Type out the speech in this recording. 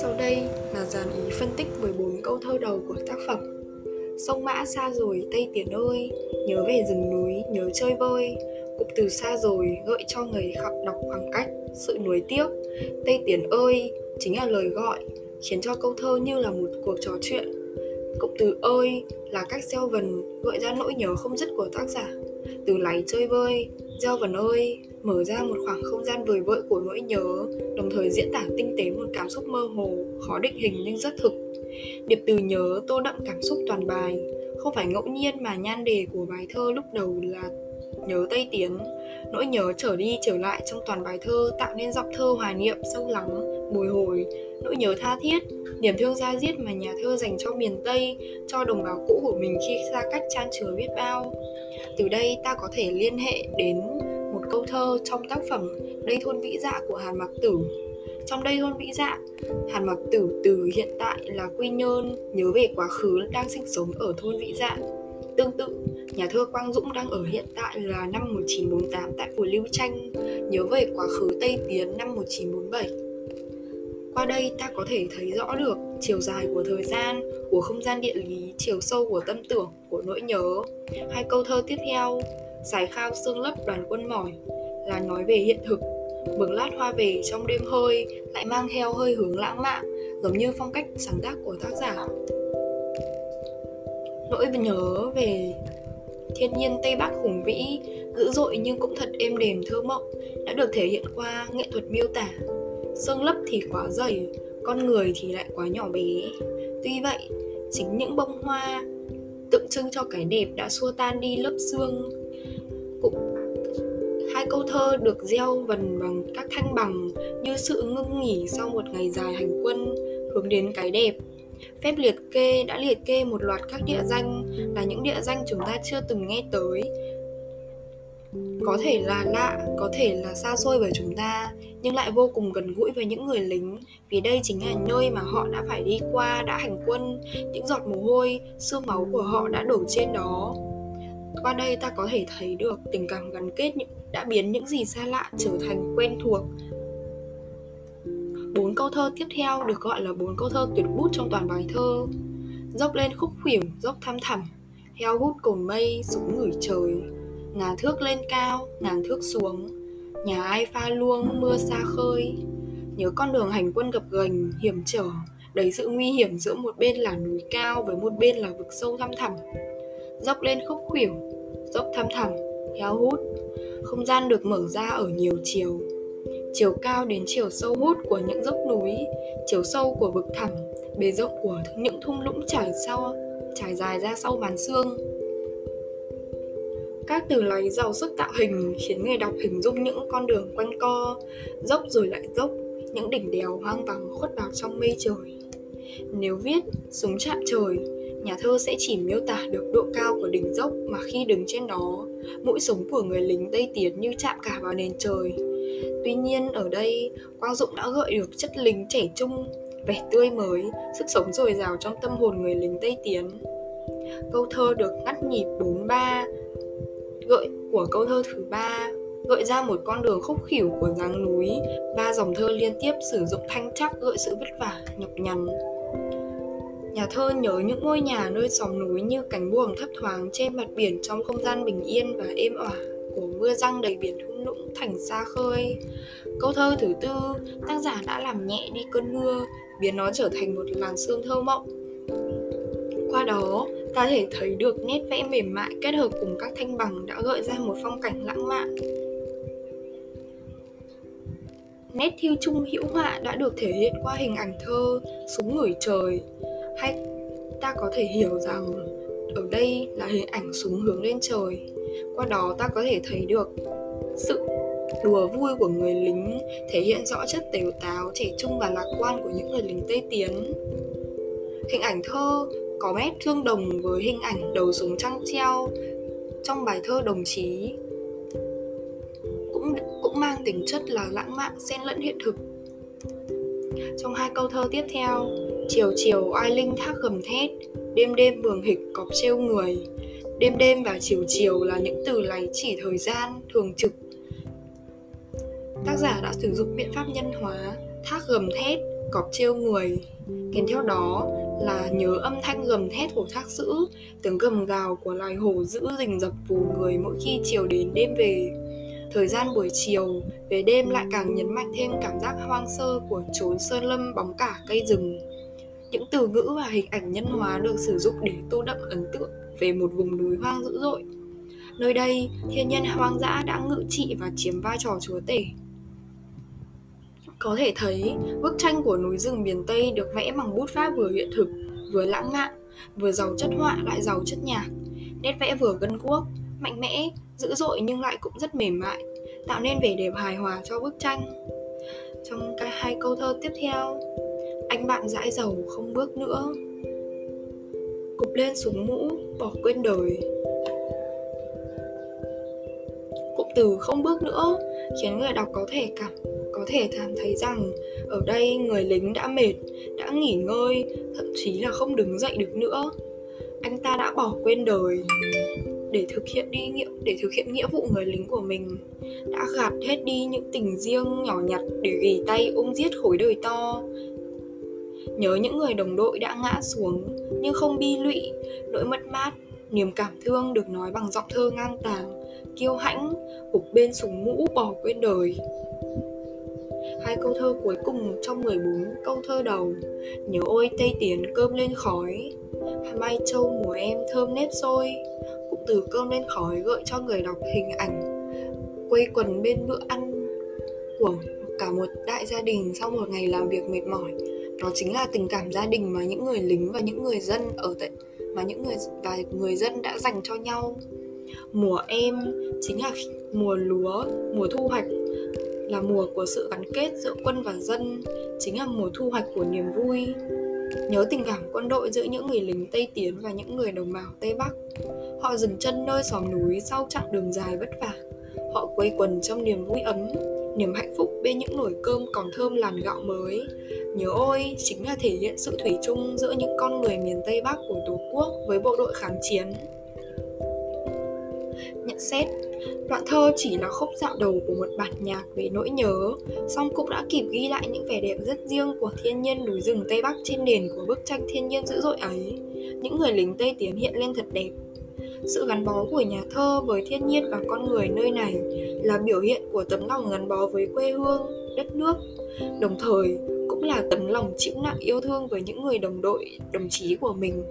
Sau đây là dàn ý phân tích 14 câu thơ đầu của tác phẩm. Sông mã xa rồi Tây Tiến ơi Nhớ về rừng núi, nhớ chơi vơi. Cụm từ xa rồi gợi cho người đọc khoảng cách Sự nuối tiếc. Tây Tiến ơi chính là lời gọi Khiến cho câu thơ như là một cuộc trò chuyện. Cụm từ ơi là cách gieo vần gợi ra nỗi nhớ không dứt của tác giả. Từ láy chơi vơi, Do Vân ơi mở ra một khoảng không gian vời vợi của nỗi nhớ, đồng thời diễn tả tinh tế một cảm xúc mơ hồ, khó định hình nhưng rất thực. Điệp từ nhớ tô đậm cảm xúc toàn bài, không phải ngẫu nhiên mà nhan đề của bài thơ lúc đầu là nhớ Tây Tiến. Nỗi nhớ trở đi trở lại trong toàn bài thơ tạo nên giọng thơ hoài niệm sâu lắng, bồi hồi, nỗi nhớ tha thiết, niềm thương gia diết mà nhà thơ dành cho miền Tây, cho đồng bào cũ của mình khi xa cách chan chứa biết bao. Từ đây ta có thể liên hệ đến một câu thơ trong tác phẩm Đây thôn vĩ dạ của Hàn Mặc Tử. Trong đây thôn vĩ dạ, Hàn Mặc Tử từ hiện tại là Quy Nhơn nhớ về quá khứ đang sinh sống ở thôn vĩ dạ. Tương tự, nhà thơ Quang Dũng đang ở hiện tại là năm 1948 tại phủ Lưu Tranh, nhớ về quá khứ Tây Tiến năm 1947. Qua đây ta có thể thấy rõ được chiều dài của thời gian, của không gian địa lý, chiều sâu của tâm tưởng, của nỗi nhớ. Hai câu thơ tiếp theo giải khao xương lấp đoàn quân mỏi là nói về hiện thực. Bừng lát hoa về trong đêm hơi lại mang theo hơi hướng lãng mạn giống như phong cách sáng tác của tác giả. Nỗi nhớ về thiên nhiên tây bắc hùng vĩ dữ dội nhưng cũng thật êm đềm thơ mộng đã được thể hiện qua nghệ thuật miêu tả xương lấp thì quá dày, con người thì lại quá nhỏ bé. Tuy vậy, chính những bông hoa tượng trưng cho cái đẹp đã xua tan đi lớp xương. Cũng hai câu thơ được gieo vần bằng các thanh bằng như sự ngưng nghỉ sau một ngày dài hành quân hướng đến cái đẹp. Phép liệt kê đã liệt kê một loạt các địa danh là những địa danh chúng ta chưa từng nghe tới có thể là lạ, có thể là xa xôi với chúng ta, nhưng lại vô cùng gần gũi với những người lính. Vì đây chính là nơi mà họ đã phải đi qua, đã hành quân, những giọt mồ hôi, xương máu của họ đã đổ trên đó. Qua đây ta có thể thấy được tình cảm gắn kết đã biến những gì xa lạ trở thành quen thuộc. Bốn câu thơ tiếp theo được gọi là bốn câu thơ tuyệt bút trong toàn bài thơ. Dốc lên khúc khuỷu, dốc thăm thẳm, heo hút cồn mây, súng ngửi trời ngà thước lên cao ngàn thước xuống. Nhà ai pha luông, mưa xa khơi. Nhớ con đường hành quân gập ghềnh, hiểm trở. Đầy sự nguy hiểm giữa một bên là núi cao với một bên là vực sâu thăm thẳm. Dốc lên khúc khuỷu, dốc thăm thẳm, héo hút. Không gian được mở ra ở nhiều chiều. Chiều cao đến chiều sâu hút của những dốc núi, chiều sâu của vực thẳm, bề rộng của những thung lũng trải sau, trải dài ra sau màn xương các từ lấy giàu sức tạo hình khiến người đọc hình dung những con đường quanh co dốc rồi lại dốc những đỉnh đèo hoang vắng khuất vào trong mây trời nếu viết súng chạm trời nhà thơ sẽ chỉ miêu tả được độ cao của đỉnh dốc mà khi đứng trên đó, mũi súng của người lính Tây Tiến như chạm cả vào nền trời. Tuy nhiên ở đây, Quang dụng đã gợi được chất lính trẻ trung, vẻ tươi mới, sức sống dồi dào trong tâm hồn người lính Tây Tiến. Câu thơ được ngắt nhịp 4-3, gợi của câu thơ thứ ba gợi ra một con đường khúc khỉu của dáng núi ba dòng thơ liên tiếp sử dụng thanh chắc gợi sự vất vả nhọc nhằn Nhà thơ nhớ những ngôi nhà nơi sóng núi như cánh buồm thấp thoáng trên mặt biển trong không gian bình yên và êm ỏa của mưa răng đầy biển thung lũng thành xa khơi. Câu thơ thứ tư, tác giả đã làm nhẹ đi cơn mưa, biến nó trở thành một làn sương thơ mộng. Qua đó, ta thể thấy được nét vẽ mềm mại kết hợp cùng các thanh bằng đã gợi ra một phong cảnh lãng mạn. Nét thiêu chung hữu họa đã được thể hiện qua hình ảnh thơ Súng ngửi trời, hay ta có thể hiểu rằng ở đây là hình ảnh súng hướng lên trời. Qua đó ta có thể thấy được sự đùa vui của người lính thể hiện rõ chất tếu táo trẻ trung và lạc quan của những người lính tây tiến. Hình ảnh thơ có nét tương đồng với hình ảnh đầu súng trăng treo trong bài thơ đồng chí. Cũng cũng mang tính chất là lãng mạn xen lẫn hiện thực. Trong hai câu thơ tiếp theo Chiều chiều oai linh thác gầm thét Đêm đêm bường hịch cọp trêu người. Đêm đêm và chiều chiều là những từ lấy chỉ thời gian, thường trực. Tác giả đã sử dụng biện pháp nhân hóa, thác gầm thét, cọp trêu người. Kèm theo đó là nhớ âm thanh gầm thét của thác dữ, tiếng gầm gào của loài hổ dữ rình rập vù người mỗi khi chiều đến đêm về. Thời gian buổi chiều, về đêm lại càng nhấn mạnh thêm cảm giác hoang sơ của chốn sơn lâm bóng cả cây rừng. Những từ ngữ và hình ảnh nhân hóa được sử dụng để tô đậm ấn tượng về một vùng núi hoang dữ dội. Nơi đây, thiên nhiên hoang dã đã ngự trị và chiếm vai trò chúa tể. Có thể thấy, bức tranh của núi rừng miền Tây được vẽ bằng bút pháp vừa hiện thực, vừa lãng mạn, vừa giàu chất họa lại giàu chất nhạc. Nét vẽ vừa gân guốc, mạnh mẽ, dữ dội nhưng lại cũng rất mềm mại, tạo nên vẻ đẹp hài hòa cho bức tranh. Trong cả hai câu thơ tiếp theo, anh bạn dãi dầu không bước nữa. Cụp lên súng mũ, bỏ quên đời. Cụm từ không bước nữa khiến người đọc có thể cảm có thể cảm thấy rằng ở đây người lính đã mệt, đã nghỉ ngơi, thậm chí là không đứng dậy được nữa. Anh ta đã bỏ quên đời. Để thực hiện đi nghĩa để thực hiện nghĩa vụ người lính của mình đã gạt hết đi những tình riêng nhỏ nhặt để gỉ tay ôm giết khối đời to. Nhớ những người đồng đội đã ngã xuống nhưng không bi lụy nỗi mất mát niềm cảm thương được nói bằng giọng thơ ngang tàng kiêu hãnh gục bên súng mũ bỏ quên đời hai câu thơ cuối cùng trong 14 câu thơ đầu. Nhớ ôi tây tiến cơm lên khói, mai châu mùa em thơm nếp xôi cụm từ cơm lên khói gợi cho người đọc hình ảnh, quây quần bên bữa ăn của cả một đại gia đình sau một ngày làm việc mệt mỏi. Đó chính là tình cảm gia đình mà những người lính và những người dân ở tại, mà những người và người dân đã dành cho nhau. Mùa em chính là mùa lúa, mùa thu hoạch là mùa của sự gắn kết giữa quân và dân, chính là mùa thu hoạch của niềm vui. Nhớ tình cảm quân đội giữa những người lính tây tiến và những người đồng bào tây bắc. Họ dừng chân nơi xóm núi sau chặng đường dài vất vả. Họ quây quần trong niềm vui ấm, niềm hạnh phúc bên những nồi cơm còn thơm làn gạo mới. Nhớ ôi, chính là thể hiện sự thủy chung giữa những con người miền tây bắc của tổ quốc với bộ đội kháng chiến. Nhận xét đoạn thơ chỉ là khúc dạo đầu của một bản nhạc về nỗi nhớ, song cũng đã kịp ghi lại những vẻ đẹp rất riêng của thiên nhiên núi rừng tây bắc trên nền của bức tranh thiên nhiên dữ dội ấy. Những người lính tây tiến hiện lên thật đẹp. Sự gắn bó của nhà thơ với thiên nhiên và con người nơi này là biểu hiện của tấm lòng gắn bó với quê hương, đất nước. Đồng thời, cũng là tấm lòng chịu nặng yêu thương với những người đồng đội, đồng chí của mình.